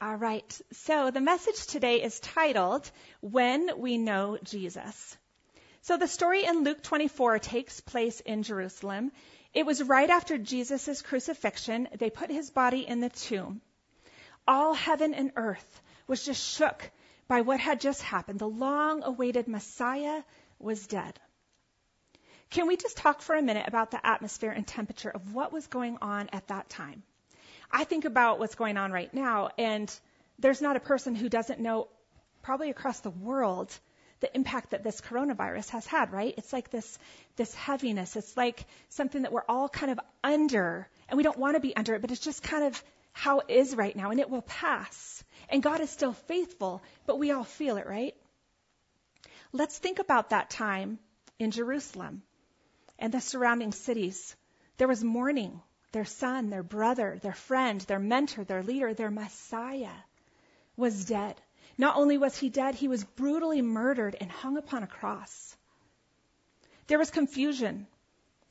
All right. So the message today is titled, When We Know Jesus. So the story in Luke 24 takes place in Jerusalem. It was right after Jesus' crucifixion. They put his body in the tomb. All heaven and earth was just shook by what had just happened. The long awaited Messiah was dead. Can we just talk for a minute about the atmosphere and temperature of what was going on at that time? I think about what's going on right now, and there's not a person who doesn't know, probably across the world, the impact that this coronavirus has had, right? It's like this, this heaviness. It's like something that we're all kind of under, and we don't want to be under it, but it's just kind of how it is right now, and it will pass. And God is still faithful, but we all feel it, right? Let's think about that time in Jerusalem and the surrounding cities. There was mourning their son, their brother, their friend, their mentor, their leader, their Messiah was dead. Not only was he dead, he was brutally murdered and hung upon a cross. There was confusion.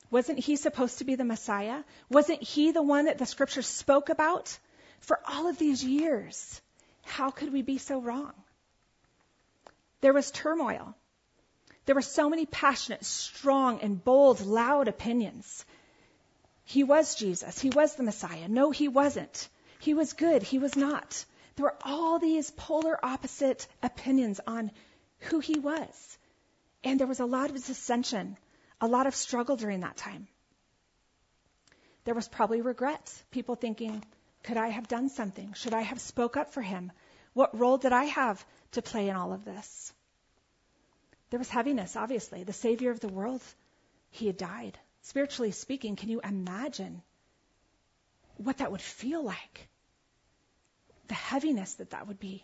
Wasn't he supposed to be the Messiah? Wasn't he the one that the scriptures spoke about for all of these years? How could we be so wrong? There was turmoil. There were so many passionate, strong, and bold, loud opinions. He was Jesus. He was the Messiah. No, he wasn't. He was good. He was not. There were all these polar opposite opinions on who he was. And there was a lot of dissension, a lot of struggle during that time. There was probably regret. People thinking, could I have done something? Should I have spoke up for him? What role did I have to play in all of this? There was heaviness, obviously. The Savior of the world, he had died. Spiritually speaking, can you imagine what that would feel like? The heaviness that that would be.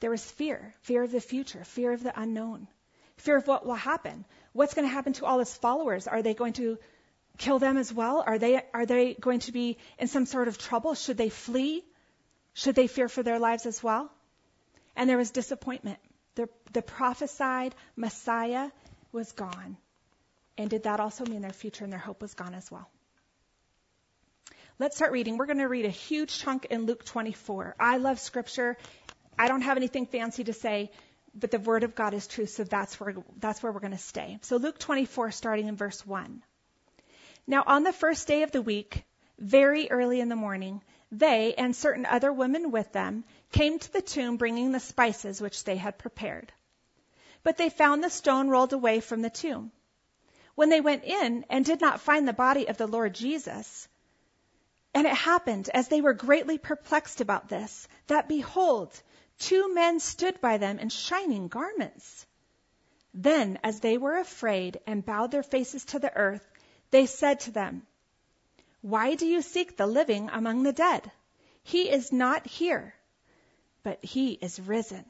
There was fear fear of the future, fear of the unknown, fear of what will happen. What's going to happen to all his followers? Are they going to kill them as well? Are they, are they going to be in some sort of trouble? Should they flee? Should they fear for their lives as well? And there was disappointment. The, the prophesied Messiah was gone. And did that also mean their future and their hope was gone as well? Let's start reading. We're going to read a huge chunk in Luke 24. I love scripture. I don't have anything fancy to say, but the word of God is true, so that's where, that's where we're going to stay. So Luke 24, starting in verse 1. Now on the first day of the week, very early in the morning, they and certain other women with them came to the tomb bringing the spices which they had prepared. But they found the stone rolled away from the tomb. When they went in and did not find the body of the Lord Jesus, and it happened, as they were greatly perplexed about this, that behold, two men stood by them in shining garments. Then, as they were afraid and bowed their faces to the earth, they said to them, Why do you seek the living among the dead? He is not here, but he is risen.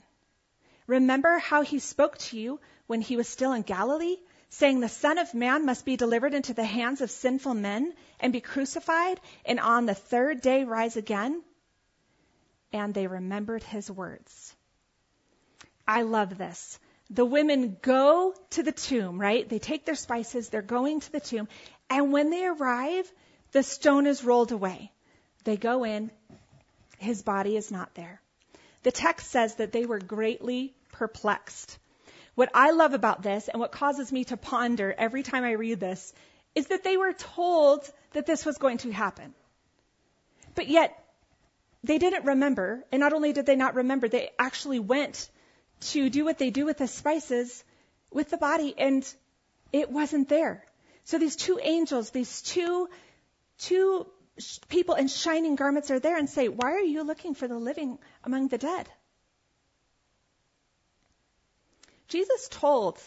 Remember how he spoke to you when he was still in Galilee, saying the Son of Man must be delivered into the hands of sinful men and be crucified and on the third day rise again? And they remembered his words. I love this. The women go to the tomb, right? They take their spices, they're going to the tomb, and when they arrive, the stone is rolled away. They go in, his body is not there. The text says that they were greatly perplexed. What I love about this and what causes me to ponder every time I read this is that they were told that this was going to happen. But yet, they didn't remember. And not only did they not remember, they actually went to do what they do with the spices with the body and it wasn't there. So these two angels, these two, two people in shining garments are there and say, why are you looking for the living among the dead? Jesus told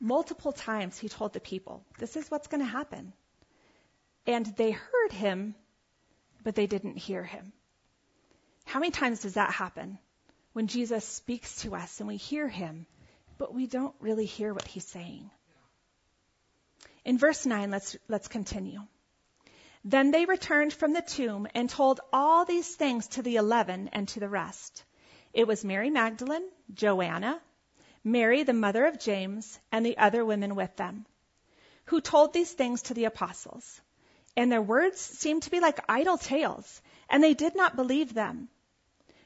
multiple times, he told the people, this is what's going to happen. And they heard him, but they didn't hear him. How many times does that happen? When Jesus speaks to us and we hear him, but we don't really hear what he's saying. In verse 9, let's, let's continue. Then they returned from the tomb and told all these things to the eleven and to the rest. It was Mary Magdalene, Joanna, Mary, the mother of James, and the other women with them, who told these things to the apostles. And their words seemed to be like idle tales, and they did not believe them.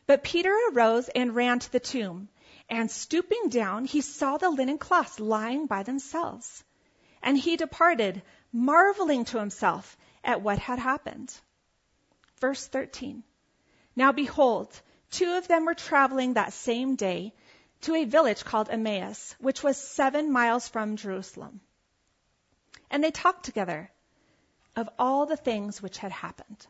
But Peter arose and ran to the tomb, and stooping down, he saw the linen cloths lying by themselves. And he departed, marveling to himself at what had happened. Verse 13. Now behold, two of them were traveling that same day to a village called Emmaus, which was seven miles from Jerusalem. And they talked together of all the things which had happened.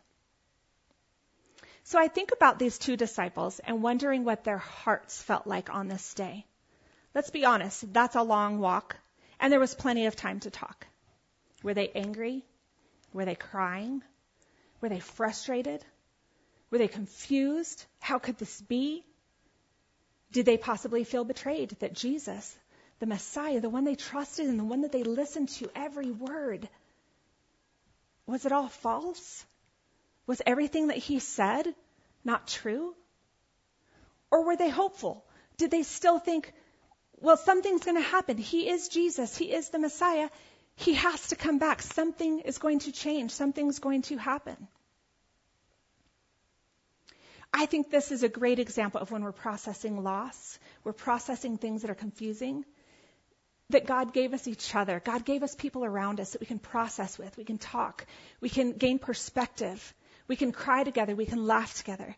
So I think about these two disciples and wondering what their hearts felt like on this day. Let's be honest, that's a long walk, and there was plenty of time to talk. Were they angry? Were they crying? Were they frustrated? Were they confused? How could this be? Did they possibly feel betrayed that Jesus, the Messiah, the one they trusted and the one that they listened to every word, was it all false? Was everything that he said not true? Or were they hopeful? Did they still think, well, something's going to happen. He is Jesus. He is the Messiah. He has to come back. Something is going to change. Something's going to happen. I think this is a great example of when we're processing loss, we're processing things that are confusing, that God gave us each other. God gave us people around us that we can process with, we can talk, we can gain perspective, we can cry together. We can laugh together.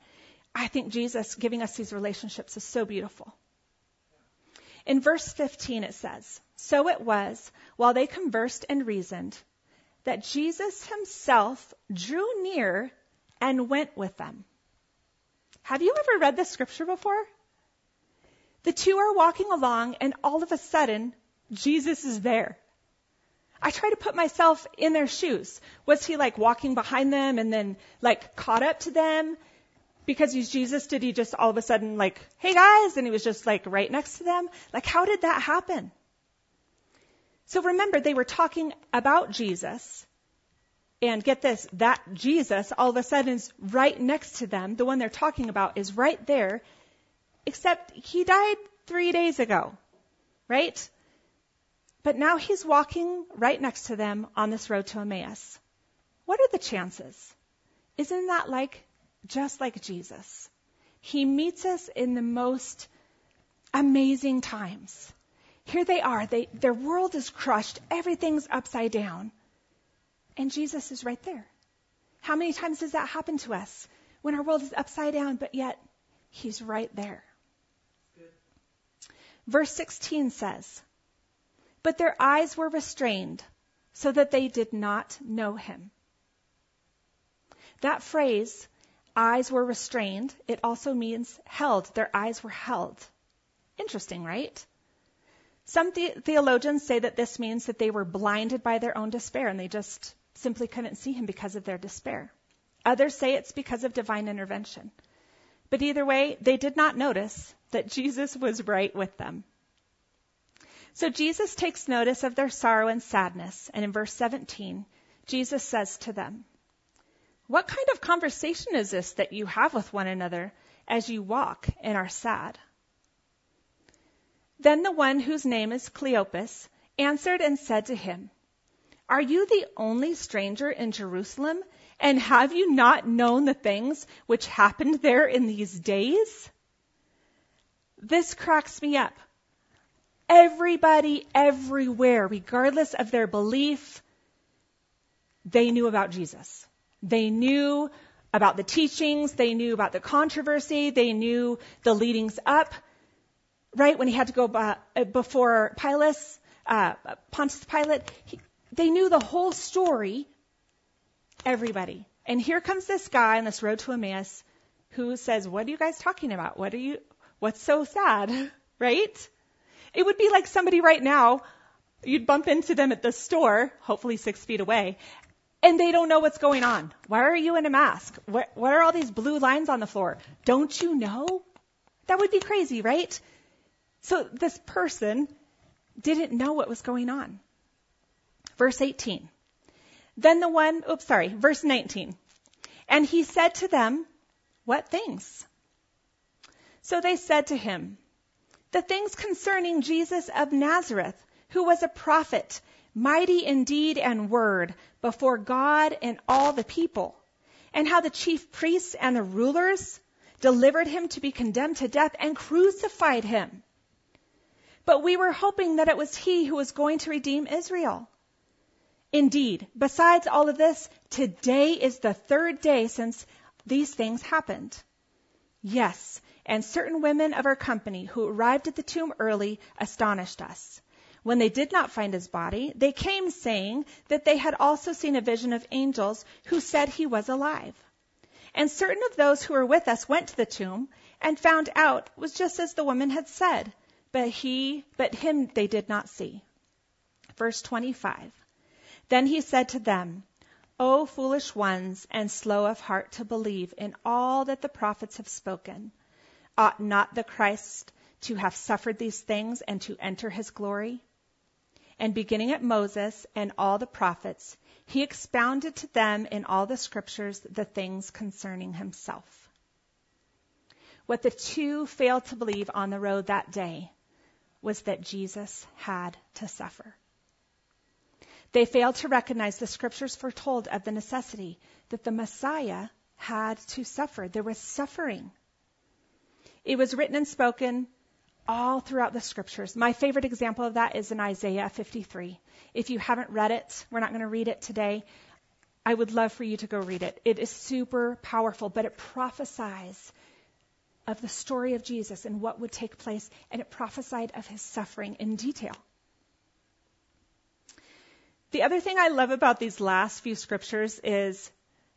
I think Jesus giving us these relationships is so beautiful. In verse 15 it says, So it was, while they conversed and reasoned, that Jesus himself drew near and went with them. Have you ever read this scripture before? The two are walking along and all of a sudden, Jesus is there. I try to put myself in their shoes. Was he like walking behind them and then like caught up to them? Because he's Jesus, did he just all of a sudden like, hey guys, and he was just like right next to them? Like how did that happen? So remember, they were talking about Jesus. And get this, that Jesus all of a sudden is right next to them. The one they're talking about is right there. Except he died three days ago. Right? But now he's walking right next to them on this road to Emmaus. What are the chances? Isn't that like just like Jesus? He meets us in the most amazing times. Here they are. They, their world is crushed. Everything's upside down. And Jesus is right there. How many times does that happen to us when our world is upside down, but yet he's right there? Verse 16 says, but their eyes were restrained so that they did not know him. That phrase, eyes were restrained, it also means held. Their eyes were held. Interesting, right? Some the- theologians say that this means that they were blinded by their own despair and they just simply couldn't see him because of their despair. Others say it's because of divine intervention. But either way, they did not notice that Jesus was right with them. So Jesus takes notice of their sorrow and sadness. And in verse 17, Jesus says to them, What kind of conversation is this that you have with one another as you walk and are sad? Then the one whose name is Cleopas answered and said to him, Are you the only stranger in Jerusalem? And have you not known the things which happened there in these days? This cracks me up. Everybody, everywhere, regardless of their belief, they knew about Jesus. They knew about the teachings. They knew about the controversy. They knew the leadings up. Right when he had to go uh, before Pilate, uh, Pontius Pilate, he, they knew the whole story. Everybody. And here comes this guy on this road to Emmaus who says, "What are you guys talking about? What are you? What's so sad?" Right? It would be like somebody right now, you'd bump into them at the store, hopefully six feet away, and they don't know what's going on. Why are you in a mask? What, what are all these blue lines on the floor? Don't you know? That would be crazy, right? So this person didn't know what was going on. Verse 18. Then the one, oops, sorry, verse 19. And he said to them, What things? So they said to him, the things concerning Jesus of Nazareth, who was a prophet, mighty in deed and word before God and all the people, and how the chief priests and the rulers delivered him to be condemned to death and crucified him. But we were hoping that it was he who was going to redeem Israel. Indeed, besides all of this, today is the third day since these things happened. Yes, and certain women of our company who arrived at the tomb early astonished us. When they did not find his body, they came saying that they had also seen a vision of angels who said he was alive. And certain of those who were with us went to the tomb and found out was just as the woman had said, but he, but him they did not see. Verse 25. Then he said to them, O foolish ones and slow of heart to believe in all that the prophets have spoken. Ought not the Christ to have suffered these things and to enter his glory? And beginning at Moses and all the prophets, he expounded to them in all the scriptures the things concerning himself. What the two failed to believe on the road that day was that Jesus had to suffer. They failed to recognize the scriptures foretold of the necessity that the Messiah had to suffer. There was suffering. It was written and spoken all throughout the scriptures. My favorite example of that is in Isaiah 53. If you haven't read it, we're not going to read it today. I would love for you to go read it. It is super powerful, but it prophesies of the story of Jesus and what would take place, and it prophesied of his suffering in detail. The other thing I love about these last few scriptures is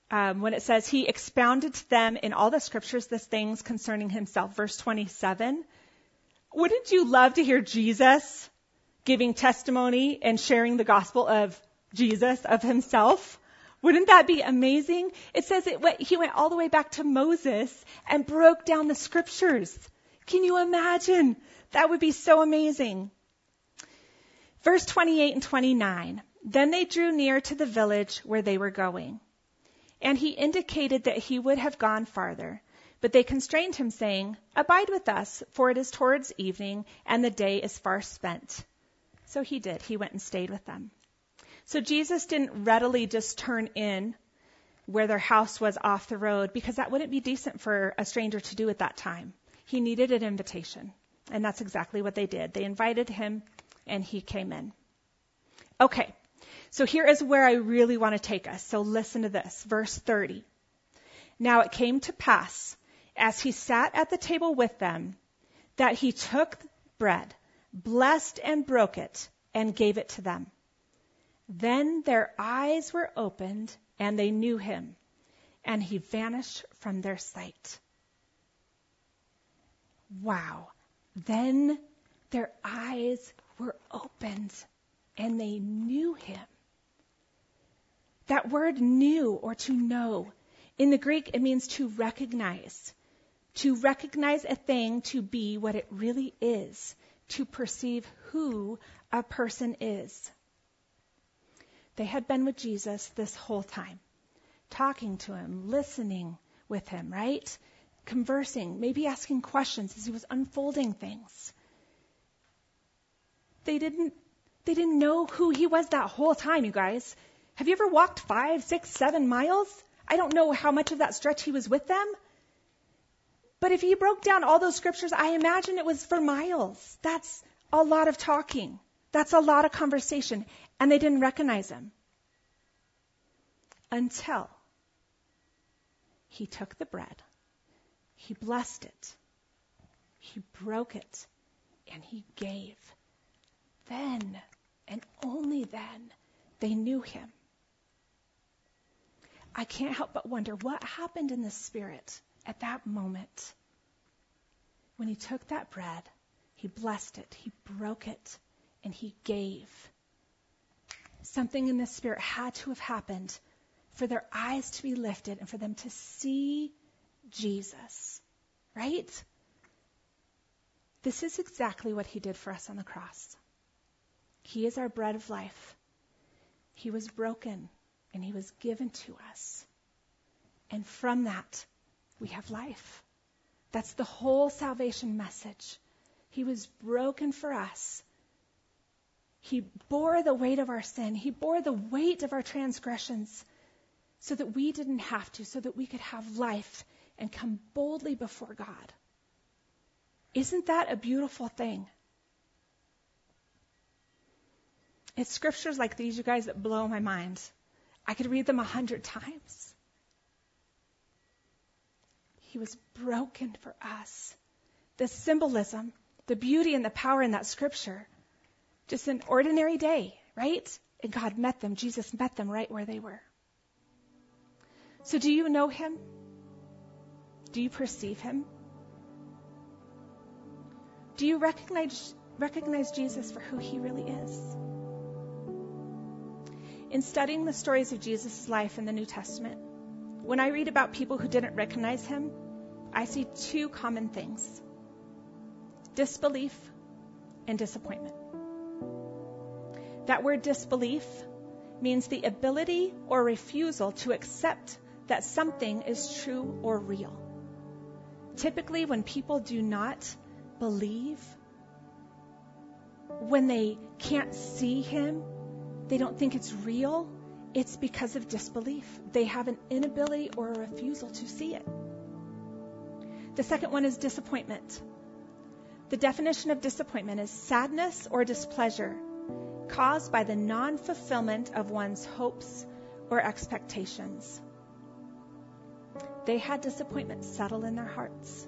um, when it says he expounded to them in all the scriptures the things concerning himself. Verse 27. Wouldn't you love to hear Jesus giving testimony and sharing the gospel of Jesus, of himself? Wouldn't that be amazing? It says it went, he went all the way back to Moses and broke down the scriptures. Can you imagine? That would be so amazing. Verse 28 and 29. Then they drew near to the village where they were going. And he indicated that he would have gone farther. But they constrained him, saying, Abide with us, for it is towards evening, and the day is far spent. So he did. He went and stayed with them. So Jesus didn't readily just turn in where their house was off the road, because that wouldn't be decent for a stranger to do at that time. He needed an invitation. And that's exactly what they did. They invited him, and he came in. Okay, so here is where I really want to take us. So listen to this. Verse 30. Now it came to pass, as he sat at the table with them, that he took bread, blessed and broke it, and gave it to them. Then their eyes were opened, and they knew him, and he vanished from their sight. Wow. Then their eyes were opened, and they knew him. That word knew or to know, in the Greek, it means to recognize. To recognize a thing to be what it really is, to perceive who a person is. They had been with Jesus this whole time, talking to him, listening with him, right? Conversing, maybe asking questions as he was unfolding things. They didn't, they didn't know who he was that whole time, you guys. Have you ever walked five, six, seven miles? I don't know how much of that stretch he was with them. But if he broke down all those scriptures, I imagine it was for miles. That's a lot of talking. That's a lot of conversation. And they didn't recognize him. Until he took the bread, he blessed it, he broke it, and he gave. Then, and only then, they knew him. I can't help but wonder what happened in the spirit at that moment when he took that bread, he blessed it, he broke it, and he gave. Something in the spirit had to have happened for their eyes to be lifted and for them to see Jesus. Right? This is exactly what he did for us on the cross. He is our bread of life. He was broken and he was given to us. And from that, we have life. That's the whole salvation message. He was broken for us. He bore the weight of our sin. He bore the weight of our transgressions so that we didn't have to, so that we could have life and come boldly before God. Isn't that a beautiful thing? It's scriptures like these, you guys, that blow my mind. I could read them a hundred times. He was broken for us. The symbolism, the beauty and the power in that scripture. Just an ordinary day, right? And God met them. Jesus met them right where they were. So do you know him? Do you perceive him? Do you recognize, recognize Jesus for who he really is? In studying the stories of Jesus' life in the New Testament, when I read about people who didn't recognize him, I see two common things disbelief and disappointment. That word disbelief means the ability or refusal to accept that something is true or real. Typically, when people do not believe, when they can't see Him, they don't think it's real, it's because of disbelief. They have an inability or a refusal to see it. The second one is disappointment. The definition of disappointment is sadness or displeasure caused by the non fulfillment of one's hopes or expectations. They had disappointment settle in their hearts.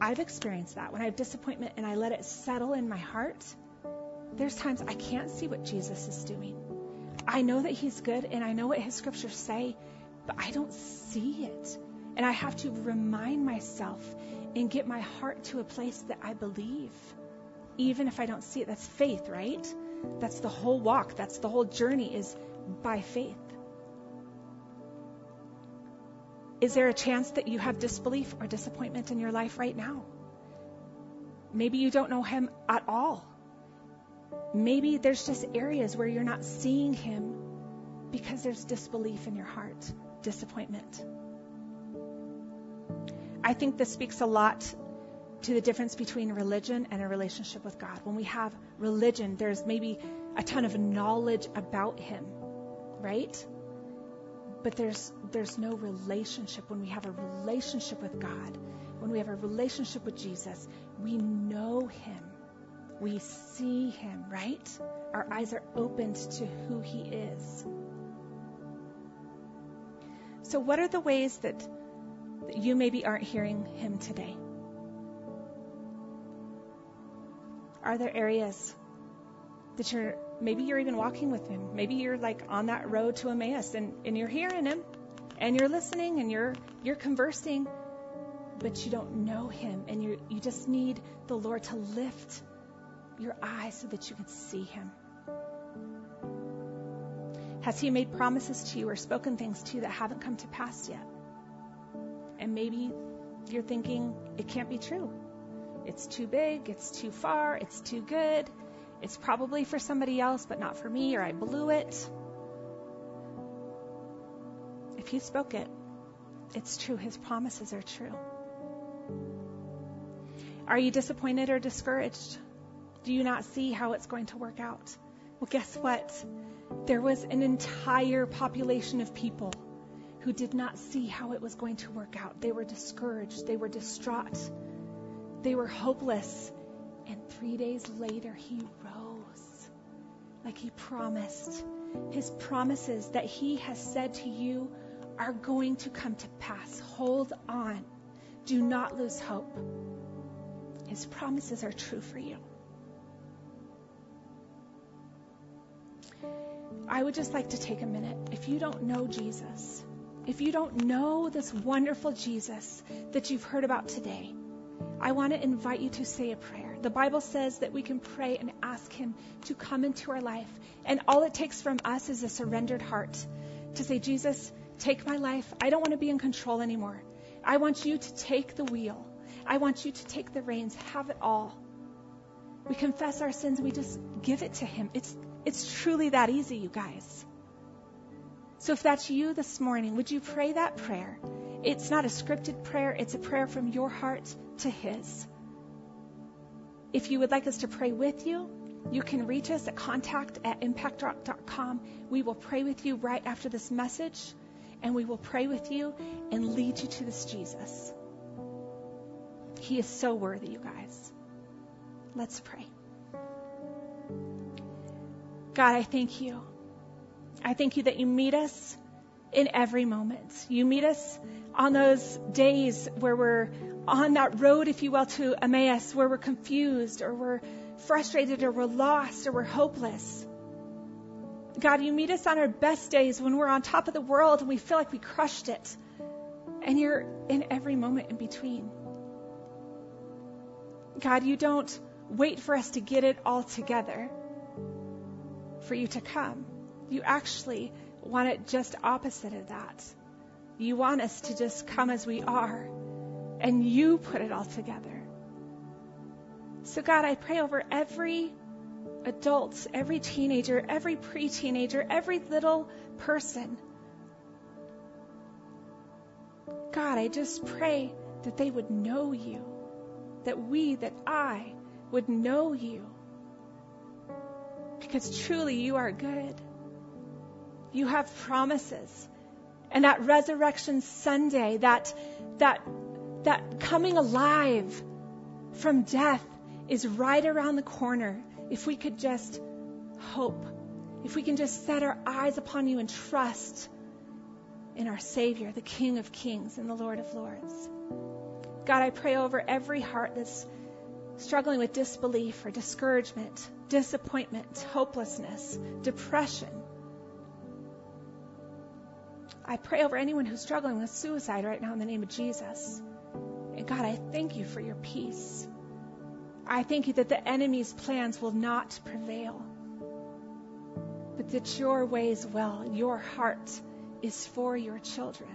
I've experienced that. When I have disappointment and I let it settle in my heart, there's times I can't see what Jesus is doing. I know that He's good and I know what His scriptures say, but I don't see it. And I have to remind myself and get my heart to a place that I believe, even if I don't see it. That's faith, right? That's the whole walk. That's the whole journey is by faith. Is there a chance that you have disbelief or disappointment in your life right now? Maybe you don't know Him at all. Maybe there's just areas where you're not seeing Him because there's disbelief in your heart, disappointment. I think this speaks a lot to the difference between religion and a relationship with God. When we have religion, there's maybe a ton of knowledge about Him, right? But there's there's no relationship when we have a relationship with God. When we have a relationship with Jesus, we know him. We see him, right? Our eyes are opened to who he is. So what are the ways that, that you maybe aren't hearing him today? Are there areas that you're maybe you're even walking with him. Maybe you're like on that road to Emmaus and, and you're hearing him and you're listening and you're you're conversing, but you don't know him and you you just need the Lord to lift your eyes so that you can see him. Has he made promises to you or spoken things to you that haven't come to pass yet? And maybe you're thinking it can't be true. It's too big, it's too far, it's too good it's probably for somebody else, but not for me, or I blew it. If He spoke it, it's true. His promises are true. Are you disappointed or discouraged? Do you not see how it's going to work out? Well, guess what? There was an entire population of people who did not see how it was going to work out. They were discouraged. They were distraught. They were hopeless. And three days later, he rose like he promised. His promises that he has said to you are going to come to pass. Hold on. Do not lose hope. His promises are true for you. I would just like to take a minute. If you don't know Jesus, if you don't know this wonderful Jesus that you've heard about today, I want to invite you to say a prayer. The Bible says that we can pray and ask Him to come into our life. And all it takes from us is a surrendered heart to say, Jesus, take my life. I don't want to be in control anymore. I want you to take the wheel. I want you to take the reins. Have it all. We confess our sins. We just give it to Him. It's, it's truly that easy, you guys. So if that's you this morning, would you pray that prayer? It's not a scripted prayer, it's a prayer from your heart to His. If you would like us to pray with you, you can reach us at contact at impactrock.com. We will pray with you right after this message. and we will pray with you and lead you to this Jesus. He is so worthy, you guys. Let's pray. God, I thank you. I thank you that you meet us in every moment. You meet us on those days where we're on that road, if you will, to Emmaus, where we're confused or we're frustrated or we're lost or we're hopeless. God, you meet us on our best days when we're on top of the world and we feel like we crushed it. And you're in every moment in between. God, you don't wait for us to get it all together for you to come. You actually want it just opposite of that. You want us to just come as we are, and you put it all together. So, God, I pray over every adult, every teenager, every pre teenager, every little person. God, I just pray that they would know you, that we, that I would know you. Because truly you are good. You have promises. And that resurrection Sunday, that, that, that coming alive from death is right around the corner. If we could just hope, if we can just set our eyes upon you and trust in our Savior, the King of Kings and the Lord of Lords. God, I pray over every heart that's struggling with disbelief or discouragement, disappointment, hopelessness, depression. I pray over anyone who's struggling with suicide right now in the name of Jesus. And God, I thank you for your peace. I thank you that the enemy's plans will not prevail, but that your ways will. Your heart is for your children.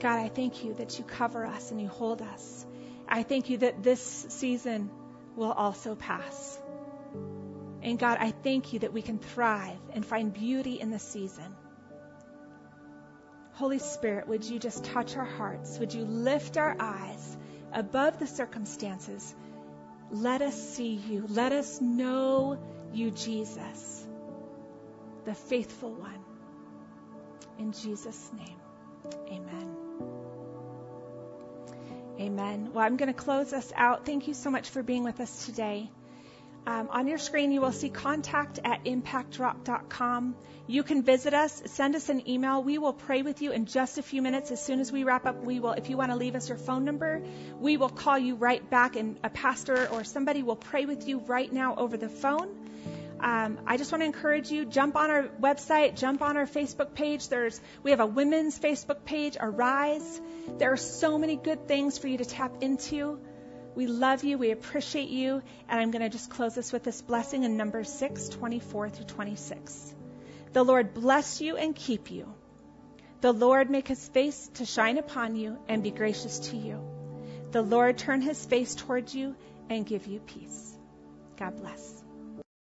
God, I thank you that you cover us and you hold us. I thank you that this season will also pass. And God, I thank you that we can thrive and find beauty in the season. Holy Spirit, would you just touch our hearts? Would you lift our eyes above the circumstances? Let us see you. Let us know you, Jesus, the faithful one. In Jesus' name, amen. Amen. Well, I'm going to close us out. Thank you so much for being with us today. Um, on your screen, you will see contact at impactrock.com. You can visit us, send us an email. We will pray with you in just a few minutes. As soon as we wrap up, we will, if you want to leave us your phone number, we will call you right back, and a pastor or somebody will pray with you right now over the phone. Um, I just want to encourage you jump on our website, jump on our Facebook page. There's we have a women's Facebook page, Arise. There are so many good things for you to tap into. We love you. We appreciate you. And I'm going to just close this with this blessing in Numbers 6, 24 through 26. The Lord bless you and keep you. The Lord make his face to shine upon you and be gracious to you. The Lord turn his face towards you and give you peace. God bless.